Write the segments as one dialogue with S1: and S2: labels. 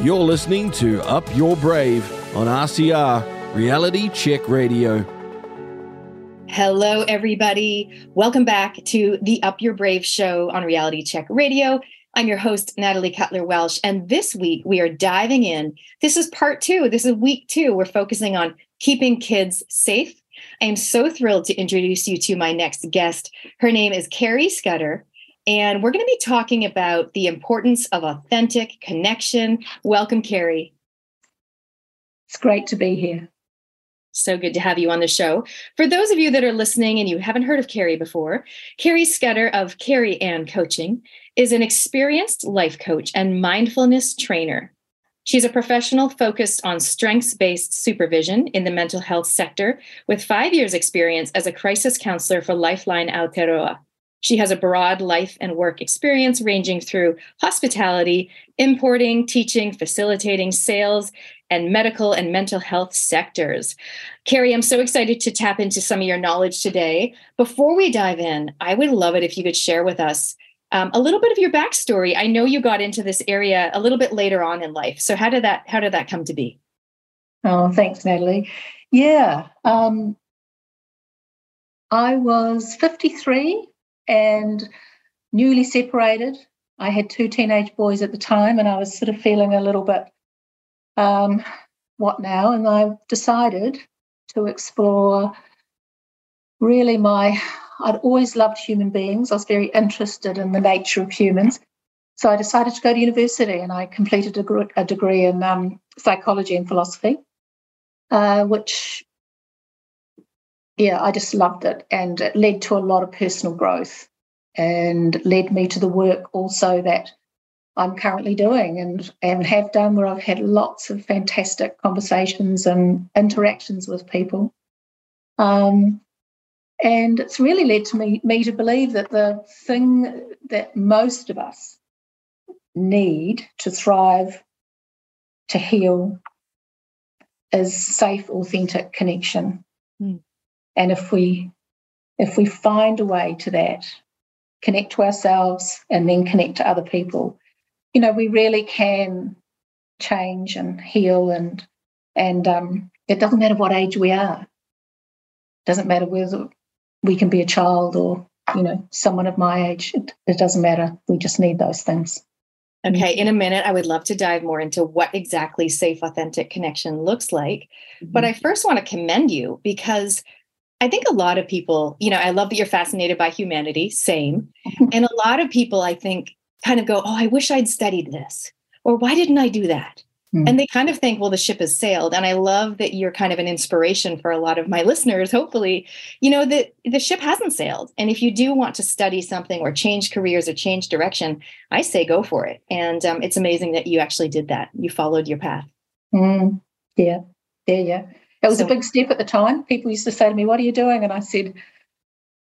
S1: You're listening to Up Your Brave on RCR Reality Check Radio.
S2: Hello, everybody. Welcome back to the Up Your Brave show on Reality Check Radio. I'm your host, Natalie Cutler Welsh. And this week we are diving in. This is part two. This is week two. We're focusing on keeping kids safe. I am so thrilled to introduce you to my next guest. Her name is Kerry Skudder. And we're going to be talking about the importance of authentic connection. Welcome, Kerry.
S3: It's great to be here.
S2: So good to have you on the show. For those of you that are listening and you haven't heard of Kerry before, Kerry Skudder of Kerry Ann Coaching is an experienced life coach and mindfulness trainer. She's a professional focused on strengths based supervision in the mental health sector with five years' experience as a crisis counselor for Lifeline Aotearoa. She has a broad life and work experience ranging through hospitality, importing, teaching, facilitating, sales, and medical and mental health sectors. Kerry, I'm so excited to tap into some of your knowledge today. Before we dive in, I would love it if you could share with us um, a little bit of your backstory. I know you got into this area a little bit later on in life. So how did that how did that come to be?
S3: Oh, thanks, Natalie. Yeah, um, I was 53 and newly separated. I had two teenage boys at the time, and I was sort of feeling a little bit, um, what now? And I decided to explore really my, I'd always loved human beings. I was very interested in the nature of humans. So I decided to go to university and I completed a degree, a degree in um, psychology and philosophy, uh, which yeah, I just loved it. And it led to a lot of personal growth and led me to the work also that I'm currently doing and, and have done, where I've had lots of fantastic conversations and interactions with people. Um, and it's really led to me, me to believe that the thing that most of us need to thrive, to heal, is safe, authentic connection. Mm. And if we if we find a way to that, connect to ourselves and then connect to other people, you know, we really can change and heal and and um, it doesn't matter what age we are. It doesn't matter whether we can be a child or you know someone of my age. It, it doesn't matter. We just need those things.
S2: Okay, in a minute, I would love to dive more into what exactly safe, authentic connection looks like. Mm-hmm. But I first want to commend you because I think a lot of people, you know, I love that you're fascinated by humanity, same. and a lot of people, I think, kind of go, Oh, I wish I'd studied this. Or why didn't I do that? Mm. And they kind of think, well, the ship has sailed. And I love that you're kind of an inspiration for a lot of my listeners, hopefully, you know, that the ship hasn't sailed. And if you do want to study something or change careers or change direction, I say go for it. And um, it's amazing that you actually did that. You followed your path.
S3: Mm. Yeah. Yeah. Yeah. It was so, a big step at the time. People used to say to me, What are you doing? And I said,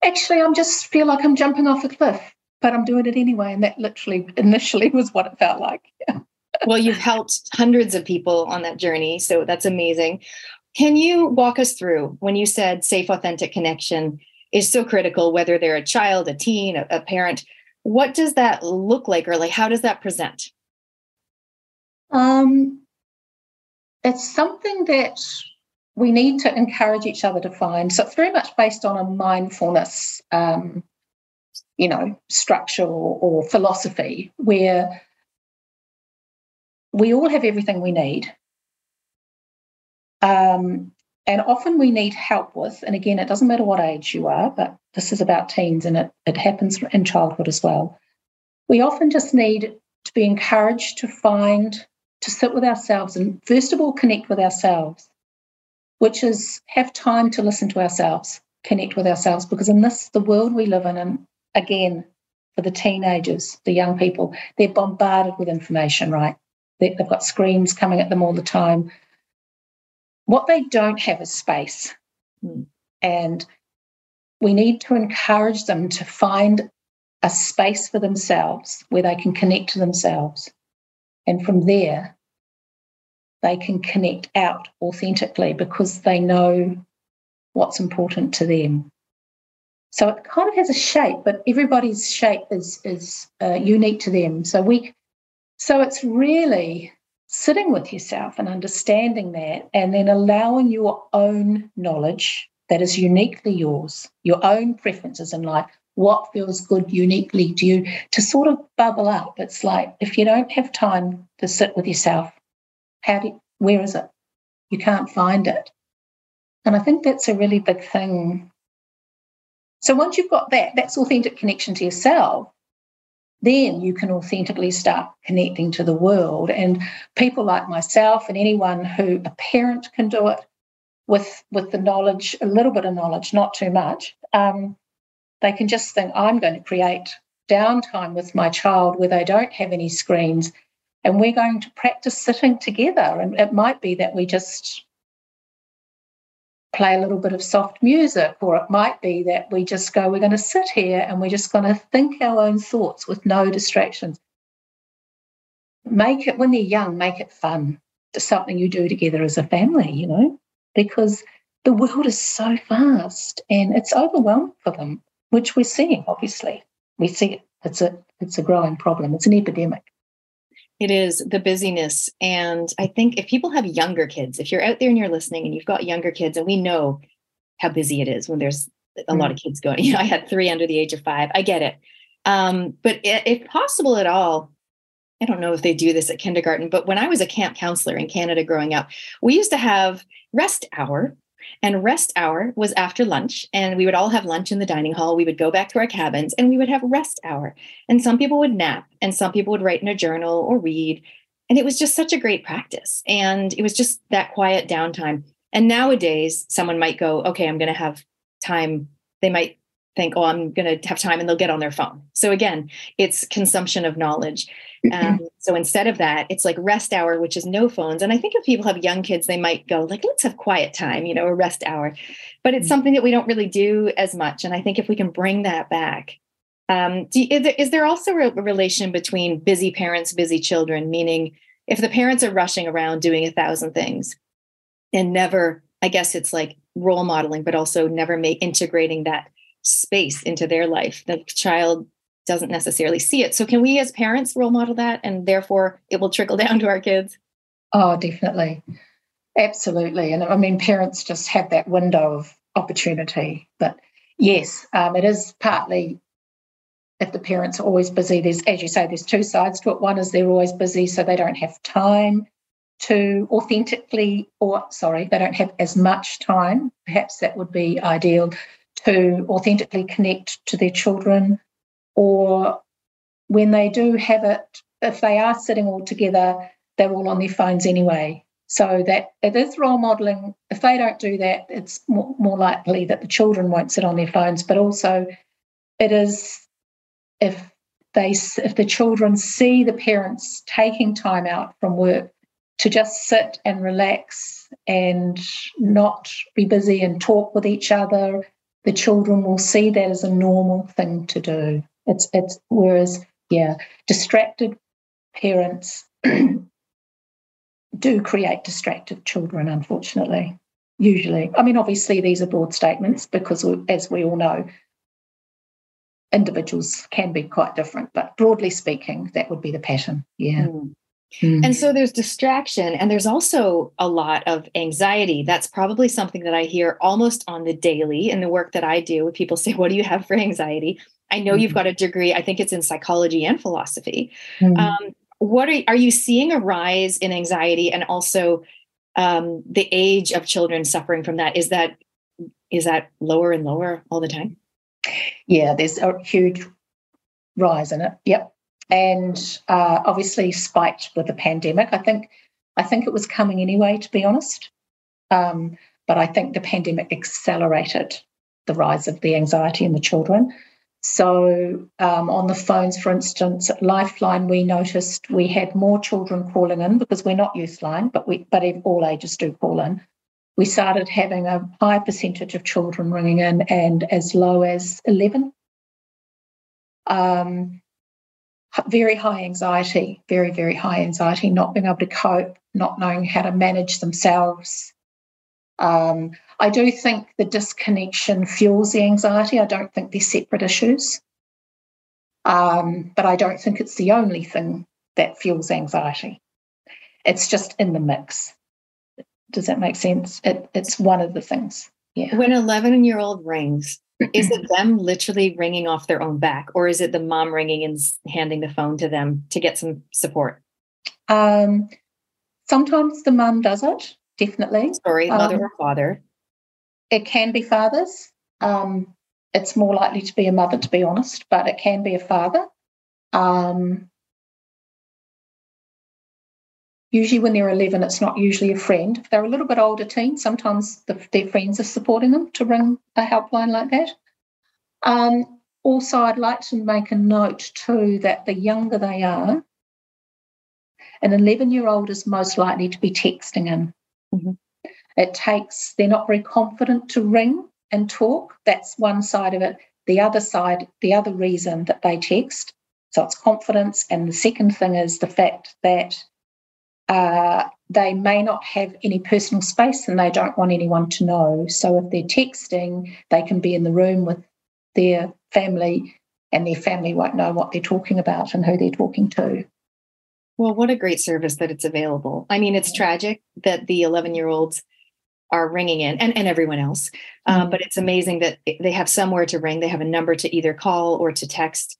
S3: Actually, I'm just feel like I'm jumping off a cliff, but I'm doing it anyway. And that literally initially was what it felt like. Yeah.
S2: well, you've helped hundreds of people on that journey. So that's amazing. Can you walk us through when you said safe, authentic connection is so critical, whether they're a child, a teen, a, a parent? What does that look like, or like how does that present?
S3: Um, it's something that we need to encourage each other to find. So it's very much based on a mindfulness, um, you know, structure or, or philosophy where we all have everything we need. Um, and often we need help with, and again, it doesn't matter what age you are, but this is about teens and it, it happens in childhood as well. We often just need to be encouraged to find, to sit with ourselves and first of all connect with ourselves which is have time to listen to ourselves, connect with ourselves, because in this, the world we live in, and again, for the teenagers, the young people, they're bombarded with information, right? They've got screens coming at them all the time. What they don't have is space. Mm. And we need to encourage them to find a space for themselves where they can connect to themselves. And from there, they can connect out authentically because they know what's important to them. So it kind of has a shape, but everybody's shape is is uh, unique to them. So we, so it's really sitting with yourself and understanding that, and then allowing your own knowledge that is uniquely yours, your own preferences in life, what feels good uniquely to you, to sort of bubble up. It's like if you don't have time to sit with yourself, how do you, where is it? You can't find it. And I think that's a really big thing. So once you've got that, that's authentic connection to yourself, then you can authentically start connecting to the world. And people like myself and anyone who a parent can do it with with the knowledge, a little bit of knowledge, not too much, um, they can just think, I'm going to create downtime with my child where they don't have any screens and we're going to practice sitting together. And it might be that we just play a little bit of soft music, or it might be that we just go, we're going to sit here and we're just going to think our own thoughts with no distractions. Make it, when they're young, make it fun. It's something you do together as a family, you know, because the world is so fast and it's overwhelming for them, which we're seeing, obviously. We see it. It's a, it's a growing problem. It's an epidemic.
S2: It is the busyness. And I think if people have younger kids, if you're out there and you're listening and you've got younger kids, and we know how busy it is when there's a mm lot of kids going. You know, I had three under the age of five. I get it. Um, but if possible at all, I don't know if they do this at kindergarten, but when I was a camp counselor in Canada growing up, we used to have rest hour and rest hour was after lunch, and we would all have lunch in the dining hall. We would go back to our cabins and we would have rest hour. And some people would nap, and some people would write in a journal or read. And it was just such a great practice. And it was just that quiet downtime. And nowadays, someone might go, okay, I'm going to have time. They might think, oh, I'm going to have time, and they'll get on their phone. So again, it's consumption of knowledge. Um, so instead of that, it's like rest hour, which is no phones. And I think if people have young kids, they might go like, let's have quiet time, you know, a rest hour. But it's mm. something that we don't really do as much. And I think if we can bring that back, um, you, is, there, is there also a relation between busy parents, busy children? Meaning, if the parents are rushing around doing a thousand things and never, I guess it's like role modeling, but also never make integrating that space into their life. The child doesn't necessarily see it. So can we as parents role model that and therefore it will trickle down to our kids?
S3: Oh, definitely. Absolutely. And I mean, parents just have that window of opportunity. But yes, um, it is partly if the parents are always busy, there's, as you say, there's two sides to it. One is they're always busy, so they don't have time to authentically, or sorry, they don't have as much time. Perhaps that would be ideal to authentically connect to their children or when they do have it, if they are sitting all together, they're all on their phones anyway. So that it is role modeling. If they don't do that, it's more, more likely that the children won't sit on their phones. But also, it is if they if the children see the parents taking time out from work to just sit and relax and not be busy and talk with each other, the children will see that as a normal thing to do. It's it's whereas yeah, distracted parents do create distracted children, unfortunately. Usually, I mean, obviously these are broad statements because, as we all know, individuals can be quite different. But broadly speaking, that would be the pattern. Yeah. Mm.
S2: Mm. And so there's distraction, and there's also a lot of anxiety. That's probably something that I hear almost on the daily in the work that I do. People say, What do you have for anxiety? I know mm-hmm. you've got a degree, I think it's in psychology and philosophy. Mm-hmm. Um, what are, are you seeing a rise in anxiety and also um, the age of children suffering from that? Is that is that lower and lower all the time?
S3: Yeah, there's a huge rise in it. Yep, and uh, obviously spiked with the pandemic. I think I think it was coming anyway, to be honest. Um, but I think the pandemic accelerated the rise of the anxiety in the children. So, um, on the phones, for instance, at Lifeline, we noticed we had more children calling in because we're not Youthline, but we but all ages do call in. We started having a high percentage of children ringing in, and as low as eleven. Um, very high anxiety, very very high anxiety, not being able to cope, not knowing how to manage themselves, um, I do think the disconnection fuels the anxiety. I don't think they're separate issues. Um, but I don't think it's the only thing that fuels anxiety. it's just in the mix. Does that make sense? It, it's one of the things. Yeah.
S2: When 11 year old rings, is it them literally ringing off their own back, or is it the mom ringing and handing the phone to them to get some support?
S3: Um, sometimes the mum does it, definitely.
S2: Sorry, mother um, or father.
S3: It can be fathers. Um, it's more likely to be a mother, to be honest, but it can be a father. Um, usually, when they're 11, it's not usually a friend. If they're a little bit older teen, sometimes the, their friends are supporting them to ring a helpline like that. Um, also, I'd like to make a note too that the younger they are, an 11 year old is most likely to be texting in. Mm-hmm. It takes, they're not very confident to ring and talk. That's one side of it. The other side, the other reason that they text, so it's confidence. And the second thing is the fact that uh, they may not have any personal space and they don't want anyone to know. So if they're texting, they can be in the room with their family and their family won't know what they're talking about and who they're talking to.
S2: Well, what a great service that it's available. I mean, it's tragic that the 11 year olds are ringing in and, and everyone else, um, mm-hmm. but it's amazing that they have somewhere to ring. They have a number to either call or to text.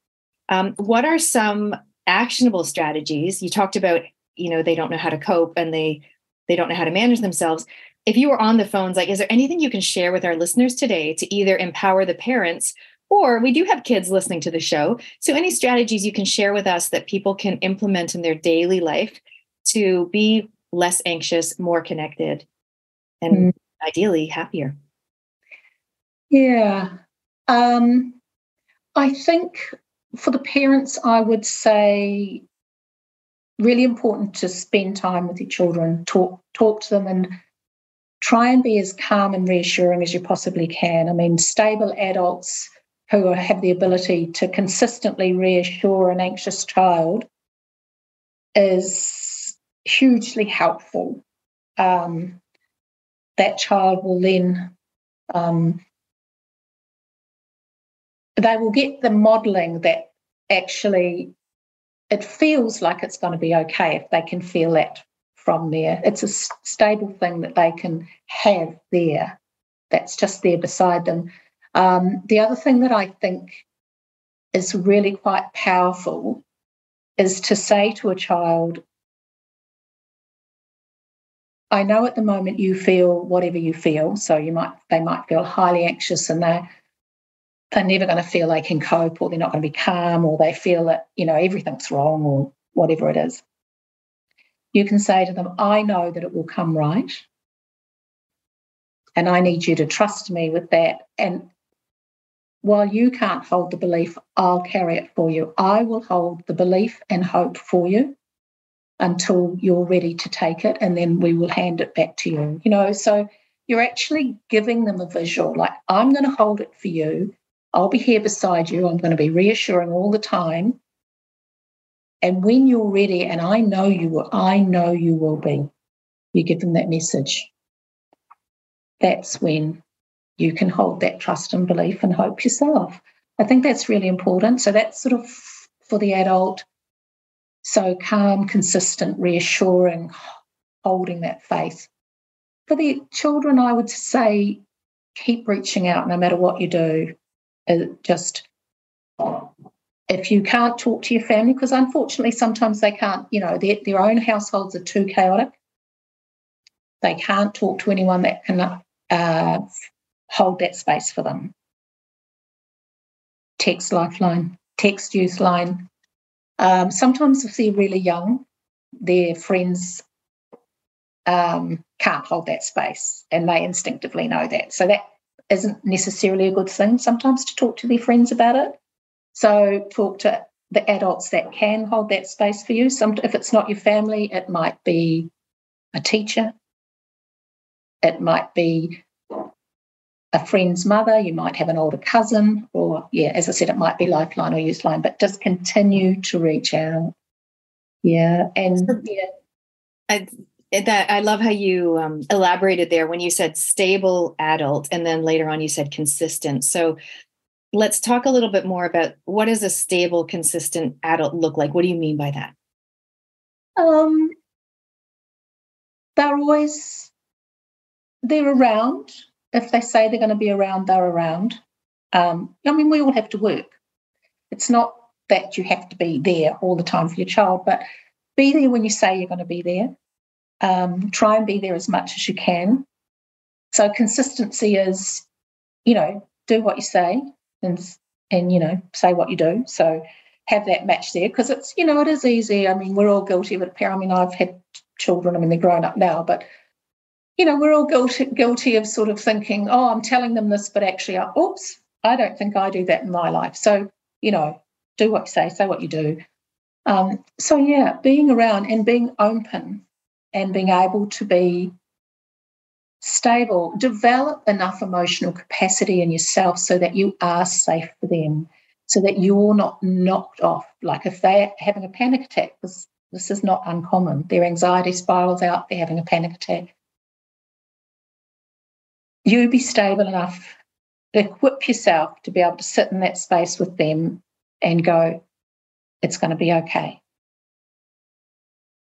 S2: Um, what are some actionable strategies? You talked about, you know, they don't know how to cope and they they don't know how to manage themselves. If you were on the phones, like, is there anything you can share with our listeners today to either empower the parents or we do have kids listening to the show. So, any strategies you can share with us that people can implement in their daily life to be less anxious, more connected, and mm. ideally happier?
S3: Yeah. Um, I think for the parents, I would say really important to spend time with your children, talk talk to them and try and be as calm and reassuring as you possibly can. I mean, stable adults who have the ability to consistently reassure an anxious child is hugely helpful. Um, that child will then um, they will get the modeling that actually it feels like it's going to be okay if they can feel that from there. It's a stable thing that they can have there that's just there beside them. Um, the other thing that I think is really quite powerful is to say to a child, I know at the moment you feel whatever you feel. So you might they might feel highly anxious and they're they're never going to feel they can cope or they're not going to be calm or they feel that, you know, everything's wrong or whatever it is. You can say to them, I know that it will come right. And I need you to trust me with that. And while you can't hold the belief, I'll carry it for you. I will hold the belief and hope for you until you're ready to take it, and then we will hand it back to you. You know, so you're actually giving them a visual like, I'm going to hold it for you. I'll be here beside you. I'm going to be reassuring all the time. And when you're ready, and I know you will, I know you will be, you give them that message. That's when you can hold that trust and belief and hope yourself. I think that's really important. So that's sort of for the adult. So calm, consistent, reassuring, holding that faith. For the children, I would say keep reaching out no matter what you do. It just if you can't talk to your family, because unfortunately sometimes they can't, you know, their, their own households are too chaotic. They can't talk to anyone that can uh, hold that space for them. Text Lifeline, text Youth Line. Um, sometimes if they're really young, their friends um, can't hold that space and they instinctively know that. So that isn't necessarily a good thing sometimes to talk to their friends about it. So talk to the adults that can hold that space for you. Some, if it's not your family, it might be a teacher. It might be a friend's mother, you might have an older cousin, or yeah, as I said, it might be Lifeline or Youth Line, but just continue to reach out. Yeah, and yeah.
S2: I, that I love how you um, elaborated there when you said stable adult, and then later on you said consistent. So let's talk a little bit more about what does a stable, consistent adult look like? What do you mean by that?
S3: Um, they're always they're around. If they say they're going to be around, they're around. Um, I mean, we all have to work. It's not that you have to be there all the time for your child, but be there when you say you're going to be there. Um, try and be there as much as you can. So consistency is, you know, do what you say and and you know say what you do. So have that match there because it's you know it is easy. I mean, we're all guilty of it. I mean, I've had children. I mean, they're grown up now, but you know, we're all guilty guilty of sort of thinking, oh, I'm telling them this, but actually, uh, oops, I don't think I do that in my life. So you know, do what you say, say what you do. Um, so yeah, being around and being open and being able to be stable, develop enough emotional capacity in yourself so that you are safe for them, so that you're not knocked off. Like if they're having a panic attack, this, this is not uncommon. Their anxiety spirals out, they're having a panic attack. You be stable enough, equip yourself to be able to sit in that space with them and go, it's going to be okay.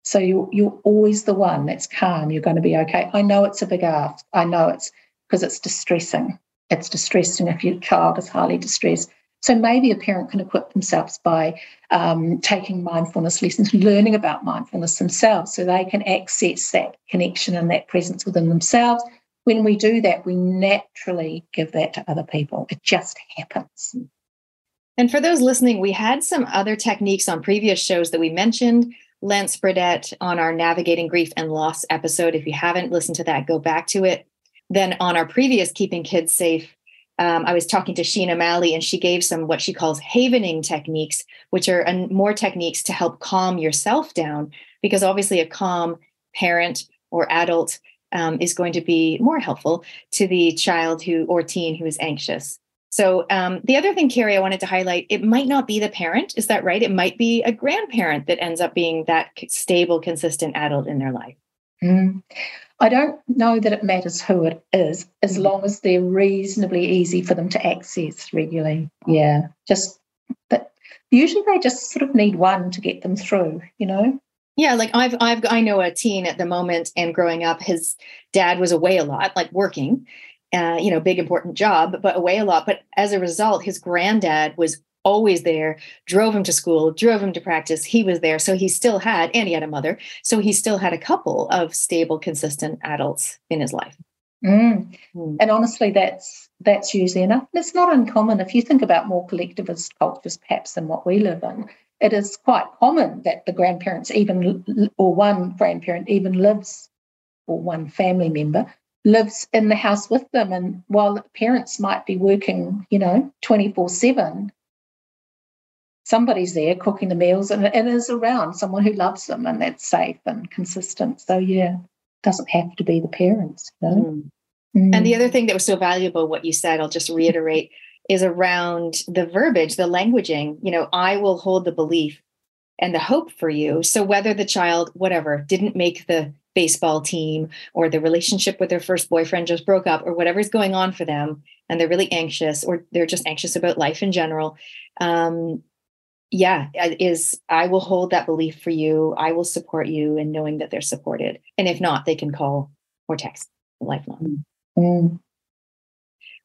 S3: So you're, you're always the one that's calm. You're going to be okay. I know it's a big ask. I know it's because it's distressing. It's distressing if your child is highly distressed. So maybe a parent can equip themselves by um, taking mindfulness lessons, learning about mindfulness themselves, so they can access that connection and that presence within themselves. When we do that, we naturally give that to other people. It just happens.
S2: And for those listening, we had some other techniques on previous shows that we mentioned. Lance Burdett on our Navigating Grief and Loss episode. If you haven't listened to that, go back to it. Then on our previous Keeping Kids Safe, um, I was talking to Sheena Malley, and she gave some what she calls havening techniques, which are more techniques to help calm yourself down, because obviously a calm parent or adult um, is going to be more helpful to the child who or teen who is anxious. So um, the other thing, Kerry, I wanted to highlight, it might not be the parent. Is that right? It might be a grandparent that ends up being that stable, consistent adult in their life.
S3: Mm. I don't know that it matters who it is, as mm. long as they're reasonably easy for them to access regularly. Yeah, just but usually they just sort of need one to get them through. You know.
S2: Yeah, like I've I've I know a teen at the moment, and growing up, his dad was away a lot, like working, uh, you know, big important job, but away a lot. But as a result, his granddad was always there, drove him to school, drove him to practice. He was there. So he still had, and he had a mother. So he still had a couple of stable, consistent adults in his life.
S3: Mm. Mm. And honestly, that's that's usually enough. And it's not uncommon if you think about more collectivist cultures, perhaps than what we live in. It is quite common that the grandparents, even or one grandparent, even lives, or one family member lives in the house with them. And while parents might be working, you know, 24 7, somebody's there cooking the meals and, and is around someone who loves them and that's safe and consistent. So, yeah, doesn't have to be the parents. You know? mm.
S2: Mm. And the other thing that was so valuable, what you said, I'll just reiterate, is around the verbiage, the languaging. You know, I will hold the belief and the hope for you. So whether the child, whatever, didn't make the baseball team or the relationship with their first boyfriend just broke up or whatever's going on for them and they're really anxious or they're just anxious about life in general um, yeah is i will hold that belief for you. I will support you in knowing that they're supported. And if not they can call or text lifeline. Mm.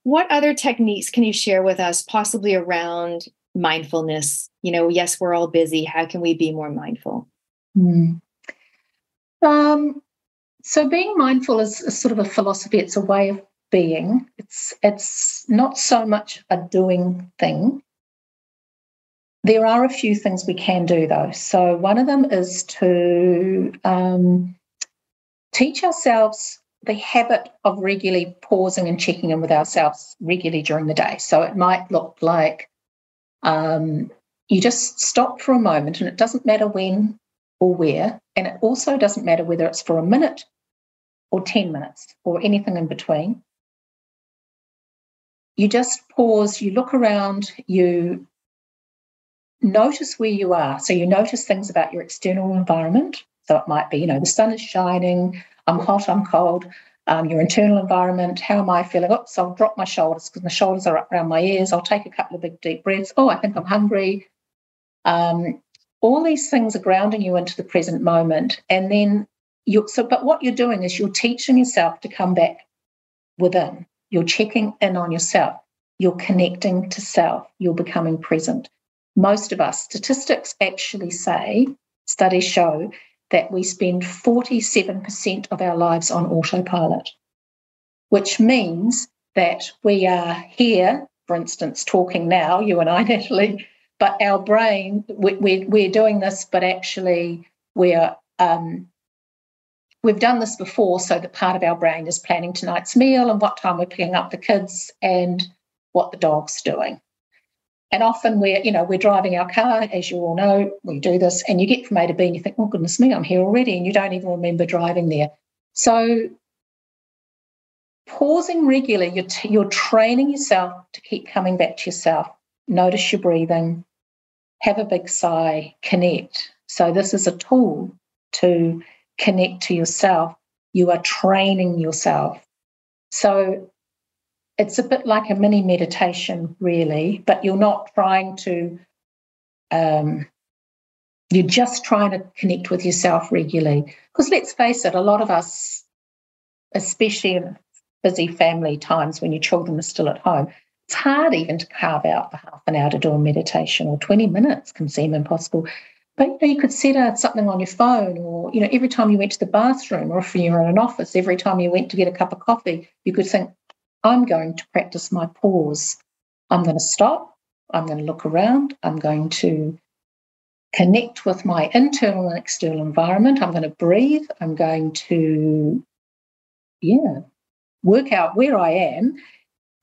S2: what other techniques can you share with us possibly around mindfulness? You know yes we're all busy. How can we be more mindful? Mm.
S3: Um, so being mindful is, sort of a philosophy. It's a way of being. It's it's not so much a doing thing. There are a few things we can do though. So one of them is to um, teach ourselves the habit of regularly pausing and checking in with ourselves regularly during the day. So it might look like um, you just stop for a moment, and it doesn't matter when or where. And it also doesn't matter whether it's for a minute or 10 minutes or anything in between. You just pause, you look around, you notice where you are. So you notice things about your external environment. So it might be, you know, the sun is shining, I'm hot, I'm cold. Um, your internal environment, how am I feeling? So I'll drop my shoulders because my shoulders are up around my ears. I'll take a couple of big deep breaths. Oh, I think I'm hungry. Um, all these things are grounding you into the present moment. And then you so but what you're doing is you're teaching yourself to come back within. You're checking in on yourself. You're connecting to self. You're becoming present. Most of us, statistics actually say, studies show that we spend 47% of our lives on autopilot, which means that we are here, for instance, talking now, you and I, Natalie, but our brain, we, we're doing this, but actually we're um, we've done this before, so that part of our brain is planning tonight's meal and what time we're picking up the kids and what the dog's doing. And often we're, you know, we're driving our car, as you all know, we do this, and you get from A to B and you think, oh goodness me, I'm here already, and you don't even remember driving there. So pausing regularly, you're, t- you're training yourself to keep coming back to yourself. Notice your breathing, have a big sigh, connect. So this is a tool to connect to yourself. You are training yourself. So it's a bit like a mini meditation, really, but you're not trying to, um, you're just trying to connect with yourself regularly. Because let's face it, a lot of us, especially in busy family times when your children are still at home, it's hard even to carve out the half an hour to do a meditation or 20 minutes can seem impossible. But you, know, you could set out something on your phone, or you know, every time you went to the bathroom, or if you're in an office, every time you went to get a cup of coffee, you could think, I'm going to practice my pause. I'm going to stop. I'm going to look around. I'm going to connect with my internal and external environment. I'm going to breathe. I'm going to, yeah, work out where I am,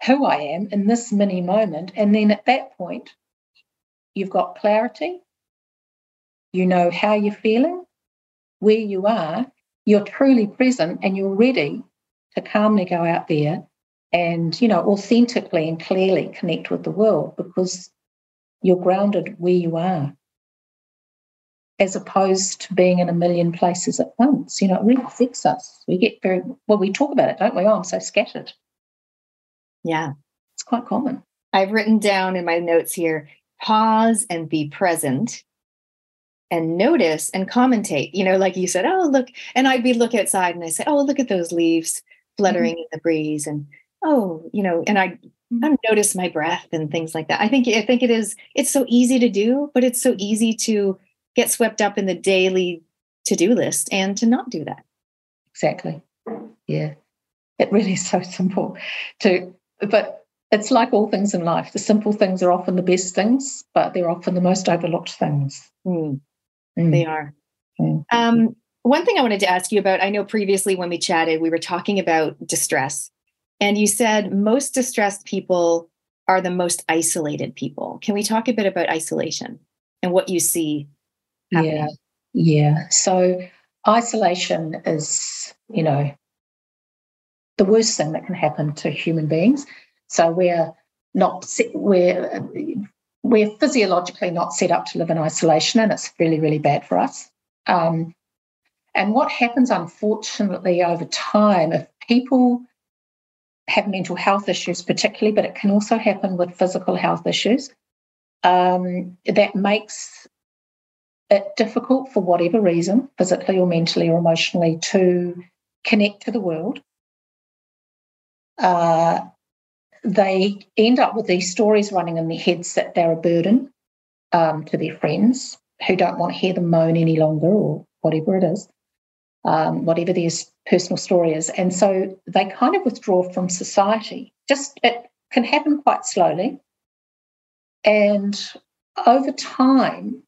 S3: who I am in this mini moment. And then at that point, you've got clarity. You know how you're feeling, where you are. You're truly present and you're ready to calmly go out there and you know authentically and clearly connect with the world because you're grounded where you are as opposed to being in a million places at once you know it really affects us we get very well we talk about it don't we oh i'm so scattered
S2: yeah
S3: it's quite common
S2: i've written down in my notes here pause and be present and notice and commentate you know like you said oh look and i'd be look outside and i say oh look at those leaves fluttering mm-hmm. in the breeze and oh, you know, and I mm-hmm. I notice my breath and things like that. I think I think it is it's so easy to do, but it's so easy to get swept up in the daily to-do list and to not do that.
S3: Exactly. Yeah. It really is so simple to but it's like all things in life. The simple things are often the best things, but they're often the most overlooked things.
S2: Mm. Mm. They are. Mm. Um, one thing I wanted to ask you about, I know previously when we chatted, we were talking about distress and you said most distressed people are the most isolated people. Can we talk a bit about isolation and what you see? Happening?
S3: Yeah. Yeah. So isolation is, you know, the worst thing that can happen to human beings. So we're not we're we're physiologically not set up to live in isolation, and it's really really bad for us. Um, and what happens, unfortunately, over time, if people have mental health issues, particularly, but it can also happen with physical health issues. Um, that makes it difficult for whatever reason, physically or mentally or emotionally, to connect to the world. Uh, they end up with these stories running in their heads that they're a burden um, to their friends who don't want to hear them moan any longer or whatever it is um, whatever their personal story is. And so they kind of withdraw from society. Just it can happen quite slowly. And over time,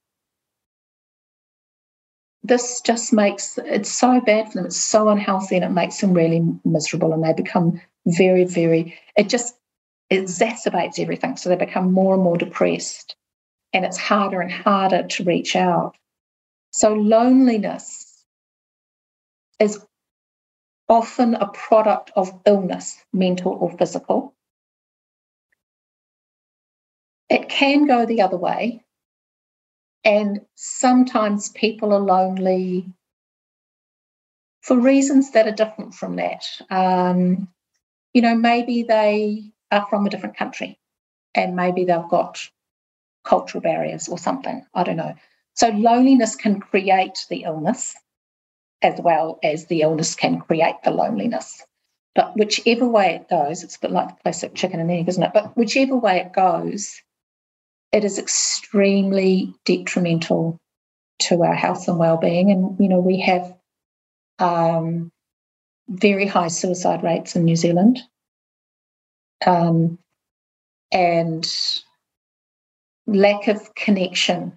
S3: this just makes it's so bad for them. It's so unhealthy and it makes them really miserable and they become very, very, it just exacerbates everything. So they become more and more depressed and it's harder and harder to reach out. So loneliness is often a product of illness, mental or physical. It can go the other way. And sometimes people are lonely for reasons that are different from that. Um, you know, maybe they are from a different country and maybe they've got cultural barriers or something. I don't know. So loneliness can create the illness as well as the illness can create the loneliness. But whichever way it goes, it's a bit like the classic chicken and egg, isn't it? But whichever way it goes, it is extremely detrimental to our health and well-being. And you know, we have um, very high suicide rates in New Zealand, um, and lack of connection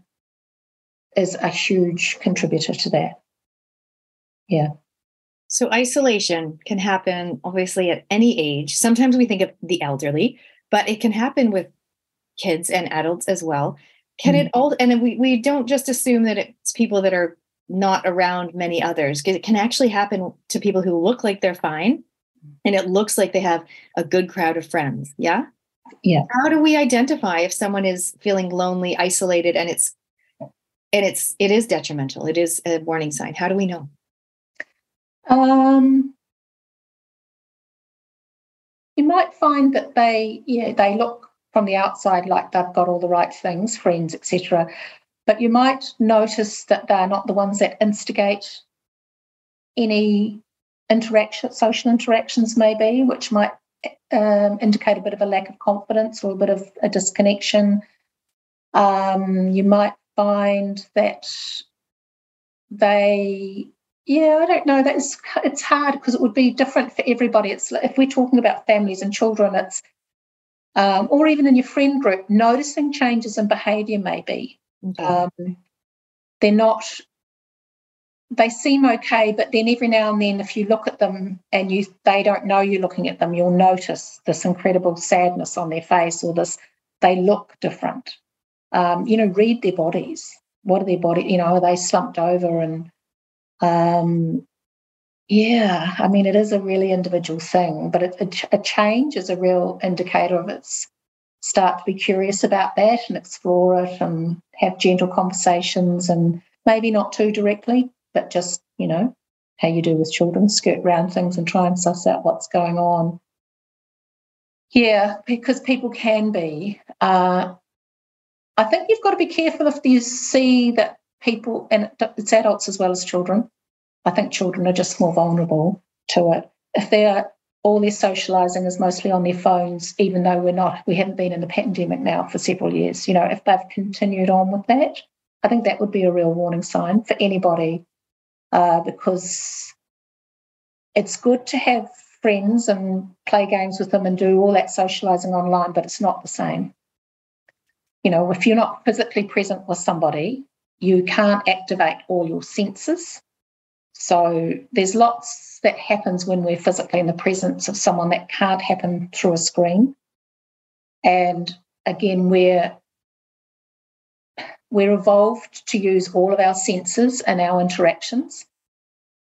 S3: is a huge contributor to that. Yeah.
S2: So isolation can happen obviously at any age. Sometimes we think of the elderly, but it can happen with kids and adults as well. Can mm-hmm. it all and we, we don't just assume that it's people that are not around many others. It can actually happen to people who look like they're fine and it looks like they have a good crowd of friends. Yeah.
S3: Yeah.
S2: How do we identify if someone is feeling lonely, isolated, and it's and it's it is detrimental? It is a warning sign. How do we know?
S3: Um, you might find that they, yeah, they look from the outside like they've got all the right things, friends, etc. But you might notice that they're not the ones that instigate any interaction, social interactions, maybe, which might um, indicate a bit of a lack of confidence or a bit of a disconnection. Um, you might find that they yeah, I don't know. That's it's hard because it would be different for everybody. It's if we're talking about families and children, it's um, or even in your friend group, noticing changes in behaviour. Maybe okay. um, they're not. They seem okay, but then every now and then, if you look at them and you they don't know you're looking at them, you'll notice this incredible sadness on their face or this they look different. Um, you know, read their bodies. What are their body? You know, are they slumped over and um, yeah, I mean, it is a really individual thing, but it, a, a change is a real indicator of its start to be curious about that and explore it and have gentle conversations and maybe not too directly, but just, you know, how you do with children, skirt around things and try and suss out what's going on. Yeah, because people can be. Uh, I think you've got to be careful if you see that people, and it's adults as well as children. I think children are just more vulnerable to it. If they're all their socializing is mostly on their phones, even though we're not, we haven't been in the pandemic now for several years. You know, if they've continued on with that, I think that would be a real warning sign for anybody uh, because it's good to have friends and play games with them and do all that socializing online, but it's not the same. You know, if you're not physically present with somebody, you can't activate all your senses. So there's lots that happens when we're physically in the presence of someone that can't happen through a screen. And again, we're we're evolved to use all of our senses in our interactions.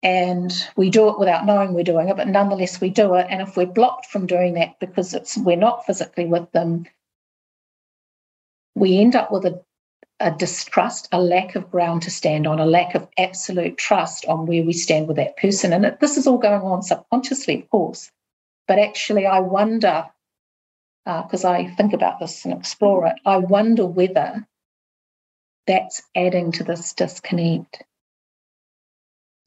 S3: And we do it without knowing we're doing it, but nonetheless we do it. And if we're blocked from doing that because it's we're not physically with them, we end up with a a distrust, a lack of ground to stand on, a lack of absolute trust on where we stand with that person. And it, this is all going on subconsciously, of course. But actually, I wonder, because uh, I think about this and explore it, I wonder whether that's adding to this disconnect.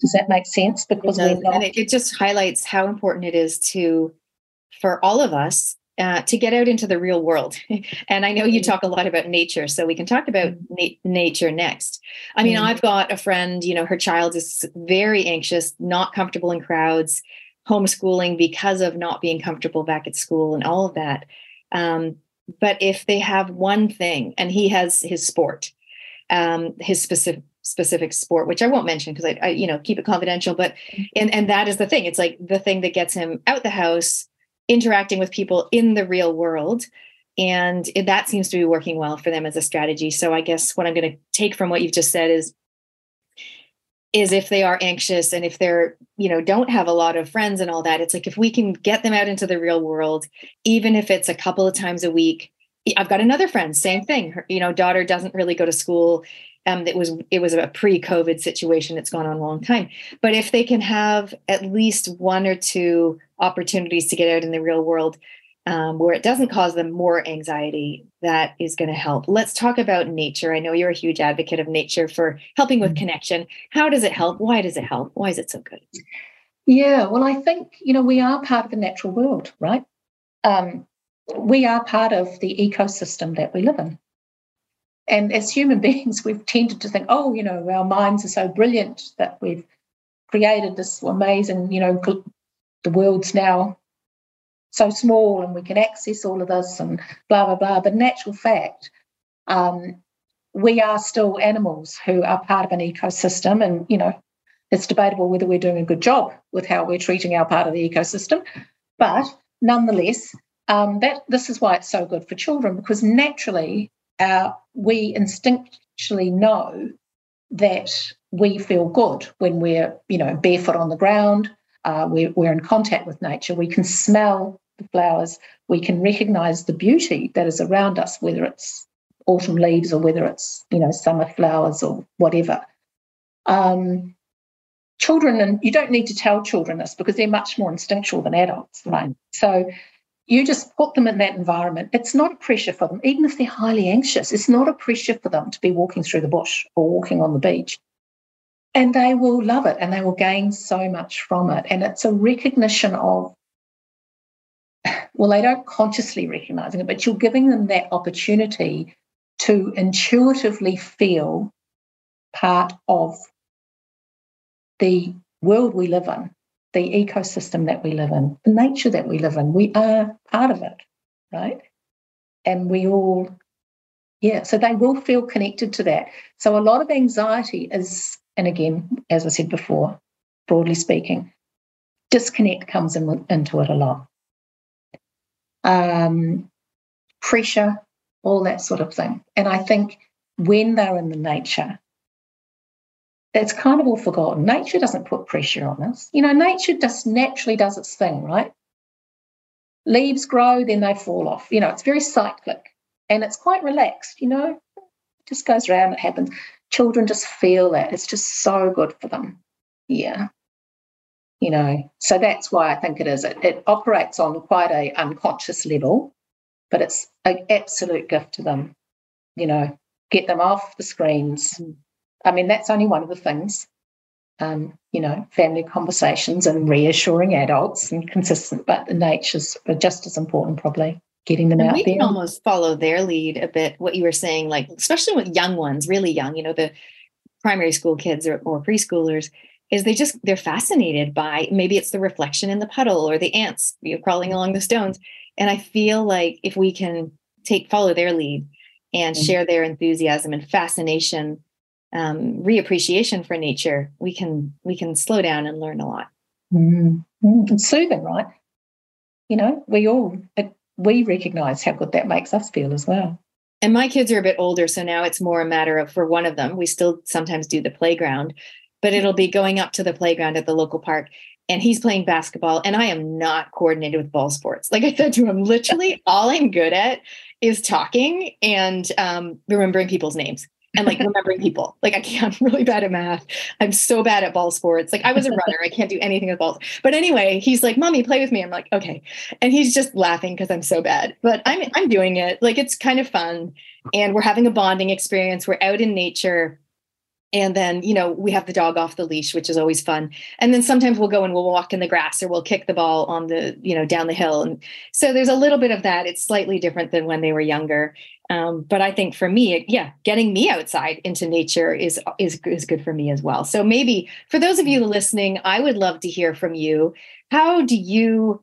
S3: Does that make sense?
S2: Because it not- and it, it just highlights how important it is to, for all of us, uh, to get out into the real world. and I know you talk a lot about nature, so we can talk about mm-hmm. na- nature next. I mean, mm. I've got a friend, you know, her child is very anxious, not comfortable in crowds, homeschooling because of not being comfortable back at school and all of that. Um, but if they have one thing, and he has his sport, um, his specific specific sport which i won't mention because I, I, you know keep it confidential but mm-hmm. and and that is the thing it's like the thing that gets him out the house interacting with people in the real world and that seems to be working well for them as a strategy so i guess what i'm going to take from what you've just said is is if they are anxious and if they're you know don't have a lot of friends and all that it's like if we can get them out into the real world even if it's a couple of times a week i've got another friend same thing her you know daughter doesn't really go to school um, it was it was a pre-COVID situation. It's gone on a long time. But if they can have at least one or two opportunities to get out in the real world, um, where it doesn't cause them more anxiety, that is going to help. Let's talk about nature. I know you're a huge advocate of nature for helping with mm-hmm. connection. How does it help? Why does it help? Why is it so good?
S3: Yeah, well, I think, you know, we are part of the natural world, right? Um, we are part of the ecosystem that we live in. And as human beings, we've tended to think, oh, you know, our minds are so brilliant that we've created this amazing, you know, the world's now so small and we can access all of this and blah, blah, blah. But in actual fact, um, we are still animals who are part of an ecosystem. And, you know, it's debatable whether we're doing a good job with how we're treating our part of the ecosystem. But nonetheless, um, that this is why it's so good for children because naturally uh, we instinctually know that we feel good when we're, you know, barefoot on the ground. Uh, we're, we're in contact with nature. We can smell the flowers. We can recognise the beauty that is around us, whether it's autumn leaves or whether it's, you know, summer flowers or whatever. Um, children, and you don't need to tell children this because they're much more instinctual than adults, right? So you just put them in that environment. It's not a pressure for them, even if they're highly anxious. It's not a pressure for them to be walking through the bush or walking on the beach. And they will love it and they will gain so much from it. And it's a recognition of, well, they don't consciously recognizing it, but you're giving them that opportunity to intuitively feel part of the world we live in the ecosystem that we live in, the nature that we live in. We are part of it, right? And we all, yeah, so they will feel connected to that. So a lot of anxiety is, and again, as I said before, broadly speaking, disconnect comes in, into it a lot. Um, pressure, all that sort of thing. And I think when they're in the nature, it's kind of all forgotten. Nature doesn't put pressure on us. You know, nature just naturally does its thing, right? Leaves grow, then they fall off. You know, it's very cyclic and it's quite relaxed, you know, it just goes around, it happens. Children just feel that. It's just so good for them. Yeah. You know, so that's why I think it is. It, it operates on quite a unconscious level, but it's an absolute gift to them. You know, get them off the screens. I mean, that's only one of the things. Um, you know, family conversations and reassuring adults and consistent, but the natures just as important, probably getting them
S2: and
S3: out
S2: we
S3: there.
S2: can almost follow their lead a bit. What you were saying, like especially with young ones, really young, you know, the primary school kids or, or preschoolers, is they just they're fascinated by maybe it's the reflection in the puddle or the ants you know, crawling along the stones. And I feel like if we can take follow their lead and mm-hmm. share their enthusiasm and fascination um, reappreciation for nature, we can we can slow down and learn a lot.
S3: Mm-hmm. It's soothing, right? You know, we all we recognize how good that makes us feel as well.
S2: And my kids are a bit older, so now it's more a matter of for one of them, we still sometimes do the playground, but it'll be going up to the playground at the local park and he's playing basketball and I am not coordinated with ball sports. Like I said to him, literally all I'm good at is talking and um, remembering people's names and like remembering people. Like I can't, I'm really bad at math. I'm so bad at ball sports. Like I was a runner. I can't do anything with balls. But anyway, he's like, Mommy, play with me. I'm like, okay. And he's just laughing because I'm so bad. But I'm I'm doing it. Like it's kind of fun. And we're having a bonding experience. We're out in nature. And then, you know, we have the dog off the leash, which is always fun. And then sometimes we'll go and we'll walk in the grass or we'll kick the ball on the, you know, down the hill. And so there's a little bit of that. It's slightly different than when they were younger. Um, but I think for me, yeah, getting me outside into nature is, is is good for me as well. So maybe for those of you listening, I would love to hear from you. How do you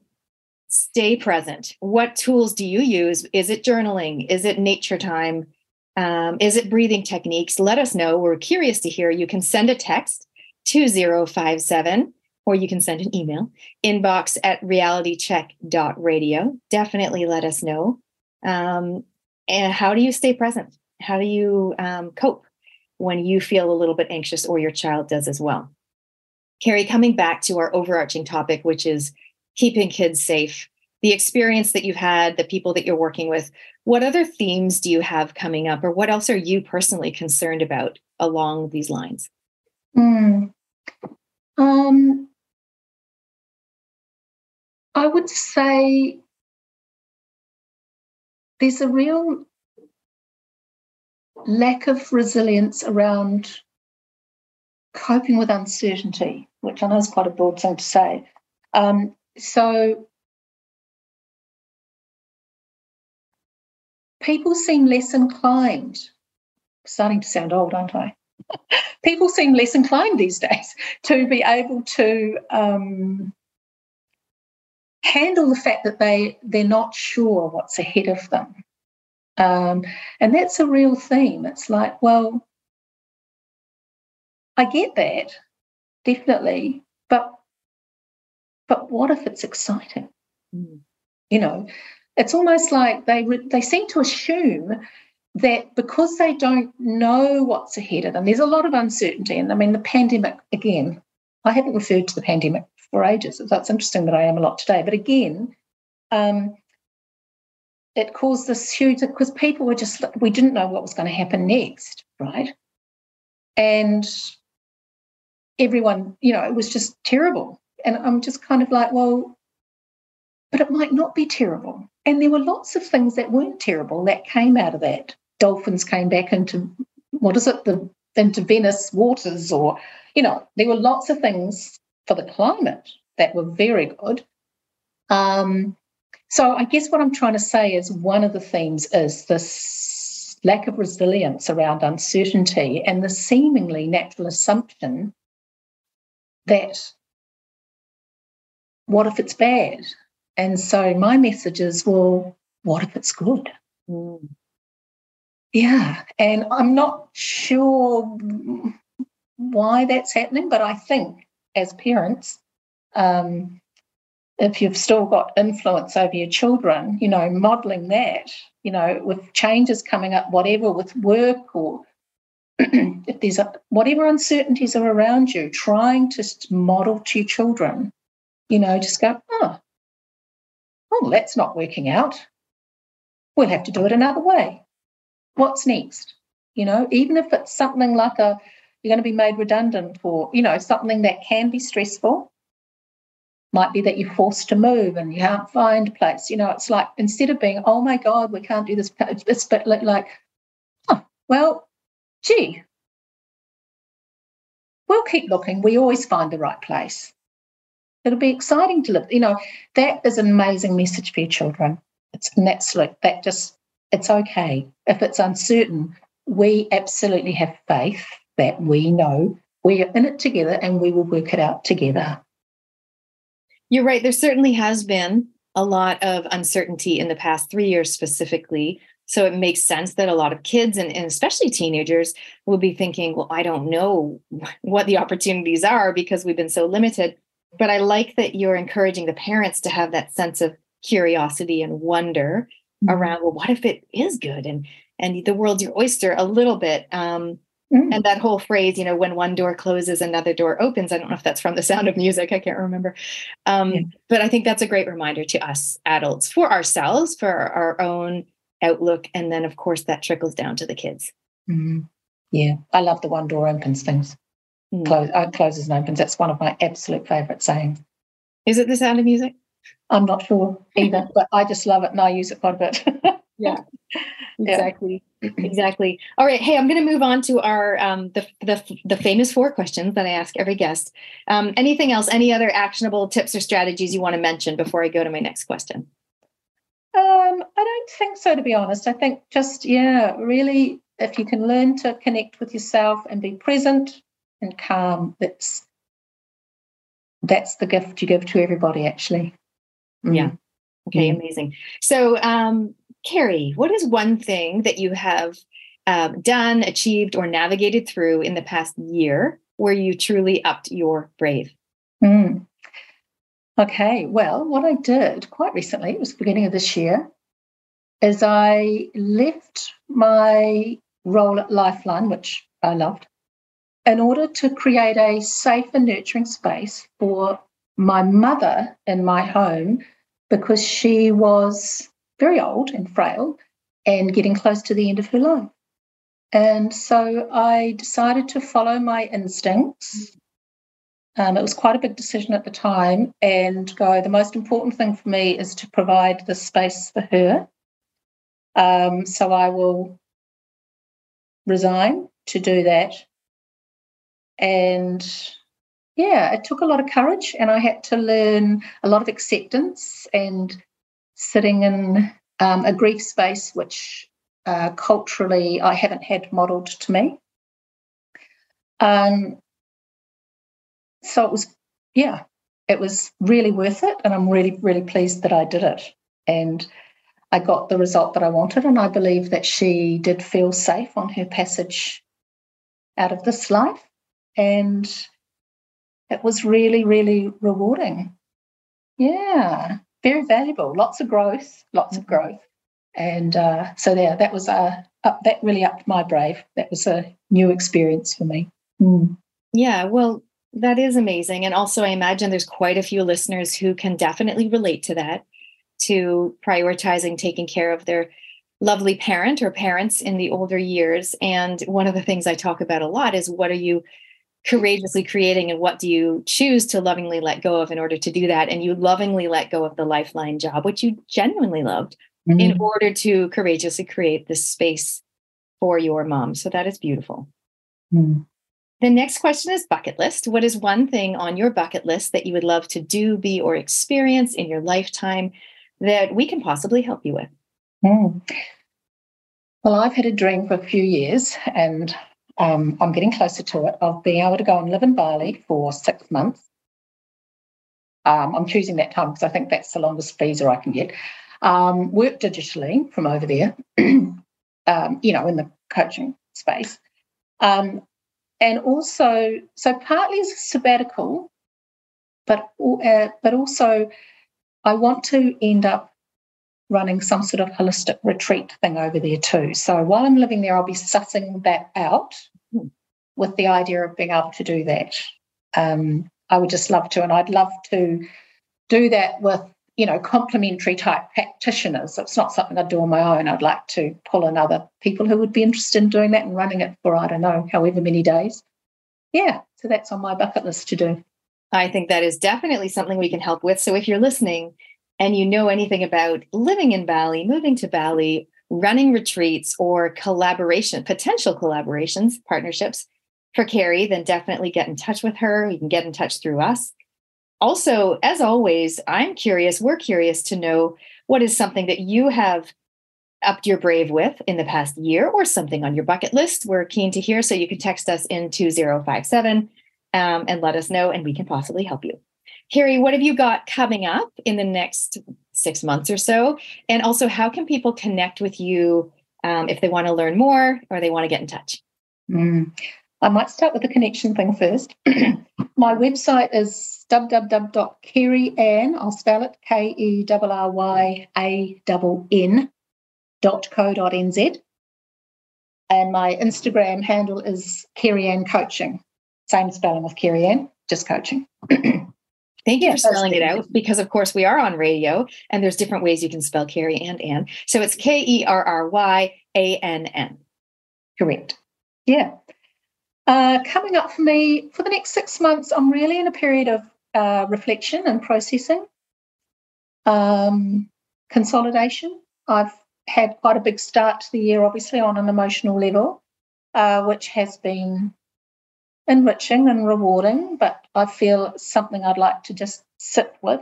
S2: stay present? What tools do you use? Is it journaling? Is it nature time? Um, is it breathing techniques? Let us know. We're curious to hear. You can send a text 2057 or you can send an email inbox at realitycheck.radio. Definitely let us know. Um, and how do you stay present? How do you um, cope when you feel a little bit anxious or your child does as well? Kerry, coming back to our overarching topic, which is keeping kids safe, the experience that you've had, the people that you're working with, what other themes do you have coming up, or what else are you personally concerned about along these lines?
S3: Mm. Um, I would say there's a real lack of resilience around coping with uncertainty, which I know is quite a broad thing to say. Um, so people seem less inclined, starting to sound old, aren't I? people seem less inclined these days to be able to um, handle the fact that they they're not sure what's ahead of them um, and that's a real theme it's like well i get that definitely but but what if it's exciting mm. you know it's almost like they they seem to assume that because they don't know what's ahead of them there's a lot of uncertainty and i mean the pandemic again i haven't referred to the pandemic for ages. It's interesting that I am a lot today. But again, um, it caused this huge because people were just we didn't know what was going to happen next, right? And everyone, you know, it was just terrible. And I'm just kind of like, well, but it might not be terrible. And there were lots of things that weren't terrible that came out of that. Dolphins came back into what is it, the into Venice waters, or you know, there were lots of things for the climate that were very good. Um, so I guess what I'm trying to say is one of the themes is this lack of resilience around uncertainty and the seemingly natural assumption that what if it's bad? And so my message is, well, what if it's good? Mm. Yeah, and I'm not sure why that's happening, but I think as parents, um, if you've still got influence over your children, you know, modeling that, you know, with changes coming up, whatever with work or if there's a, whatever uncertainties are around you, trying to model to your children, you know, just go, oh, that's not working out. We'll have to do it another way. What's next? You know, even if it's something like a you're going to be made redundant or, you know, something that can be stressful. Might be that you're forced to move and you can't find a place. You know, it's like instead of being, oh my God, we can't do this, it's bit like, oh, well, gee, we'll keep looking. We always find the right place. It'll be exciting to live. You know, that is an amazing message for your children. It's an absolute, that just, it's okay. If it's uncertain, we absolutely have faith that we know we are in it together and we will work it out together.
S2: You're right. There certainly has been a lot of uncertainty in the past three years specifically. So it makes sense that a lot of kids and, and, especially teenagers will be thinking, well, I don't know what the opportunities are because we've been so limited. But I like that you're encouraging the parents to have that sense of curiosity and wonder mm-hmm. around, well, what if it is good? And and the world's your oyster a little bit. Um, Mm-hmm. And that whole phrase, you know, when one door closes, another door opens. I don't know if that's from the sound of music. I can't remember. Um, yeah. But I think that's a great reminder to us adults for ourselves, for our own outlook. And then, of course, that trickles down to the kids.
S3: Mm-hmm. Yeah. I love the one door opens things. Mm. Close, uh, closes and opens. That's one of my absolute favorite sayings.
S2: Is it the sound of music?
S3: I'm not sure either, but I just love it and I use it quite a bit.
S2: yeah. Exactly. exactly. All right. Hey, I'm going to move on to our um, the, the the famous four questions that I ask every guest. Um, anything else? Any other actionable tips or strategies you want to mention before I go to my next question?
S3: Um, I don't think so. To be honest, I think just yeah, really, if you can learn to connect with yourself and be present and calm, that's that's the gift you give to everybody. Actually.
S2: Mm. Yeah. Okay. Mm. Amazing. So, um, Kerry, what is one thing that you have um, done, achieved, or navigated through in the past year where you truly upped your brave?
S3: Mm. Okay, well, what I did quite recently, it was the beginning of this year, is I left my role at Lifeline, which I loved, in order to create a safe and nurturing space for my mother in my home because she was very old and frail and getting close to the end of her life. And so I decided to follow my instincts. Um, it was quite a big decision at the time, and go, the most important thing for me is to provide the space for her. Um, so I will resign to do that. And yeah, it took a lot of courage, and I had to learn a lot of acceptance and sitting in um, a grief space, which uh, culturally I haven't had modelled to me. Um, so it was, yeah, it was really worth it, and I'm really, really pleased that I did it. And I got the result that I wanted, and I believe that she did feel safe on her passage out of this life. And it was really, really rewarding. Yeah, very valuable. Lots of growth, lots of growth. And uh, so there, that was uh, that really upped my brave. That was a new experience for me. Mm.
S2: Yeah, well, that is amazing. And also, I imagine there's quite a few listeners who can definitely relate to that, to prioritizing taking care of their lovely parent or parents in the older years. And one of the things I talk about a lot is what are you courageously creating and what do you choose to lovingly let go of in order to do that and you lovingly let go of the lifeline job which you genuinely loved mm-hmm. in order to courageously create this space for your mom so that is beautiful mm-hmm. the next question is bucket list what is one thing on your bucket list that you would love to do be or experience in your lifetime that we can possibly help you with mm.
S3: well i've had a dream for a few years and um, I'm getting closer to it, of being able to go and live in Bali for six months. Um, I'm choosing that time because I think that's the longest visa I can get. Um, work digitally from over there, um, you know, in the coaching space. Um, and also, so partly as a sabbatical, but, uh, but also I want to end up running some sort of holistic retreat thing over there too. So while I'm living there, I'll be sussing that out with the idea of being able to do that. Um, I would just love to, and I'd love to do that with you know complementary type practitioners. It's not something I'd do on my own. I'd like to pull in other people who would be interested in doing that and running it for I don't know however many days. Yeah, so that's on my bucket list to do.
S2: I think that is definitely something we can help with. So if you're listening and you know anything about living in Bali, moving to Bali, running retreats, or collaboration, potential collaborations, partnerships for Kerry, then definitely get in touch with her. You can get in touch through us. Also, as always, I'm curious, we're curious to know what is something that you have upped your brave with in the past year or something on your bucket list. We're keen to hear. So you can text us in 2057 um, and let us know, and we can possibly help you. Kerry, what have you got coming up in the next six months or so? And also, how can people connect with you um, if they want to learn more or they want to get in touch?
S3: Mm. I might start with the connection thing first. My website is www.kerryann, I'll spell it K E R R Y A N dot co dot nz. And my Instagram handle is Kerryann Coaching. Same spelling with Kerryann, just coaching.
S2: Thank you for spelling it out because, of course, we are on radio and there's different ways you can spell Kerry and Ann. So it's K E R R Y A N N.
S3: Correct. Yeah. Uh, coming up for me for the next six months, I'm really in a period of uh, reflection and processing, um, consolidation. I've had quite a big start to the year, obviously, on an emotional level, uh, which has been enriching and rewarding, but I feel something I'd like to just sit with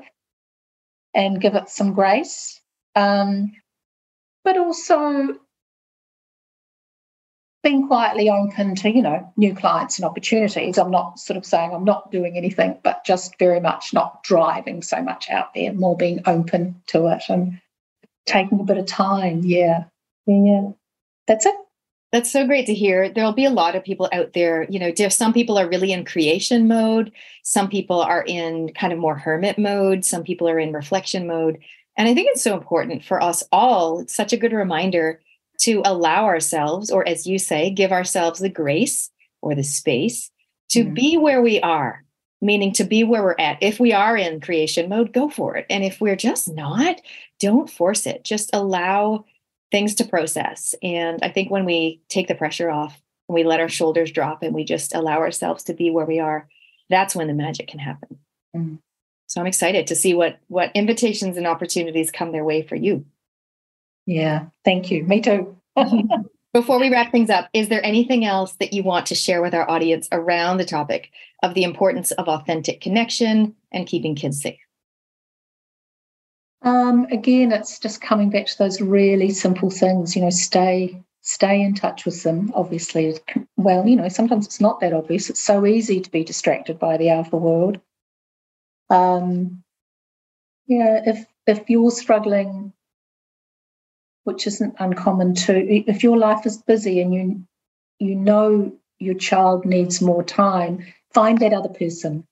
S3: and give it some grace. Um, but also being quietly open to, you know, new clients and opportunities. I'm not sort of saying I'm not doing anything, but just very much not driving so much out there, more being open to it and taking a bit of time. Yeah. Yeah. That's it.
S2: That's so great to hear. There'll be a lot of people out there. You know, some people are really in creation mode. Some people are in kind of more hermit mode. Some people are in reflection mode. And I think it's so important for us all. It's such a good reminder to allow ourselves, or as you say, give ourselves the grace or the space to mm-hmm. be where we are, meaning to be where we're at. If we are in creation mode, go for it. And if we're just not, don't force it. Just allow things to process. And I think when we take the pressure off, and we let our shoulders drop and we just allow ourselves to be where we are, that's when the magic can happen. Mm-hmm. So I'm excited to see what what invitations and opportunities come their way for you.
S3: Yeah. Thank you. Me too.
S2: Before we wrap things up, is there anything else that you want to share with our audience around the topic of the importance of authentic connection and keeping kids safe?
S3: Um, again, it's just coming back to those really simple things. You know, stay stay in touch with them. Obviously, well, you know, sometimes it's not that obvious. It's so easy to be distracted by the outer world. Um, yeah, if if you're struggling, which isn't uncommon too, if your life is busy and you you know your child needs more time, find that other person.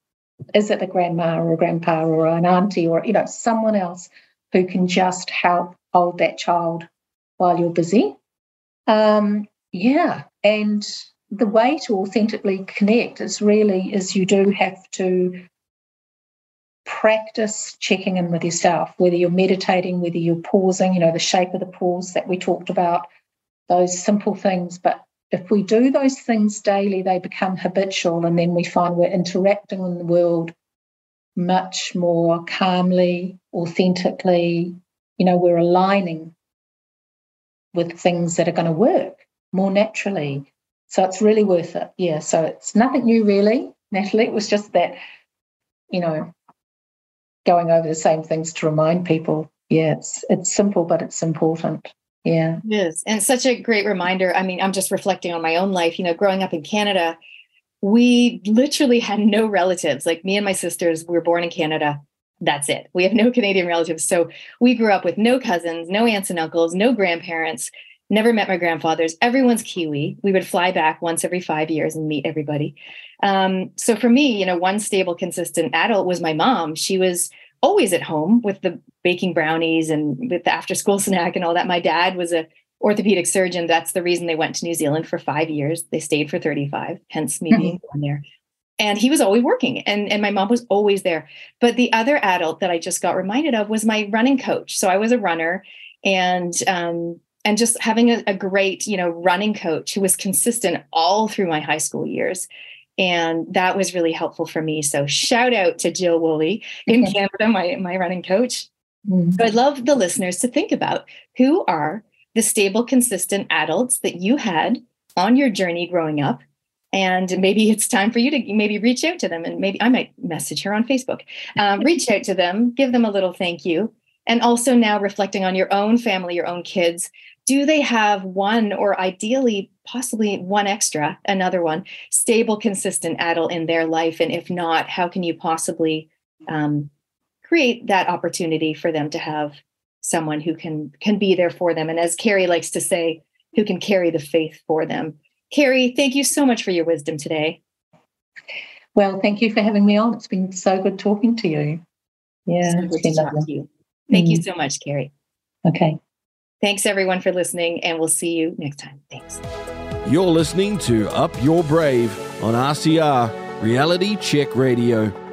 S3: Is it a grandma or a grandpa or an auntie or you know someone else who can just help hold that child while you're busy? Um, yeah, and the way to authentically connect is really is you do have to practice checking in with yourself, whether you're meditating, whether you're pausing, you know, the shape of the pause that we talked about, those simple things. But if we do those things daily, they become habitual, and then we find we're interacting in the world much more calmly, authentically. You know, we're aligning with things that are going to work more naturally. So it's really worth it. Yeah. So it's nothing new, really, Natalie. It was just that, you know, going over the same things to remind people. Yeah, it's it's simple, but it's important. Yeah.
S2: Yes. And such a great reminder. I mean, I'm just reflecting on my own life. You know, growing up in Canada, we literally had no relatives. Like me and my sisters we were born in Canada. That's it. We have no Canadian relatives. So we grew up with no cousins, no aunts and uncles, no grandparents, never met my grandfathers. Everyone's Kiwi. We would fly back once every five years and meet everybody. Um, so for me, you know, one stable, consistent adult was my mom. She was always at home with the baking brownies and with the after school snack and all that. My dad was a orthopedic surgeon. That's the reason they went to New Zealand for five years. They stayed for 35, hence me mm-hmm. being born there. And he was always working and, and my mom was always there. But the other adult that I just got reminded of was my running coach. So I was a runner and um, and just having a, a, great you know running coach who was consistent all through my high school years and that was really helpful for me so shout out to jill woolley in canada my, my running coach mm-hmm. so i'd love the listeners to think about who are the stable consistent adults that you had on your journey growing up. And maybe it's time for you to maybe reach out to them and maybe i might message her on facebook. Um, reach out to them give them a little thank you. And also now reflecting on your own family your own kids do they have one or ideally possibly one extra another one stable consistent adult in their life? And if not how can you possibly um, create that opportunity for them to have someone who can can be there for them and as kerry likes to say who can carry the faith for them kerry thank you so much for your wisdom today
S3: well thank you for having me on it's been so good talking to you
S2: yeah so good to talk to you. thank mm. you so much kerry
S3: okay
S2: Thanks everyone for listening, and we'll see you next time. Thanks.
S1: You're listening to Up Your Brave on RCR Reality Check Radio.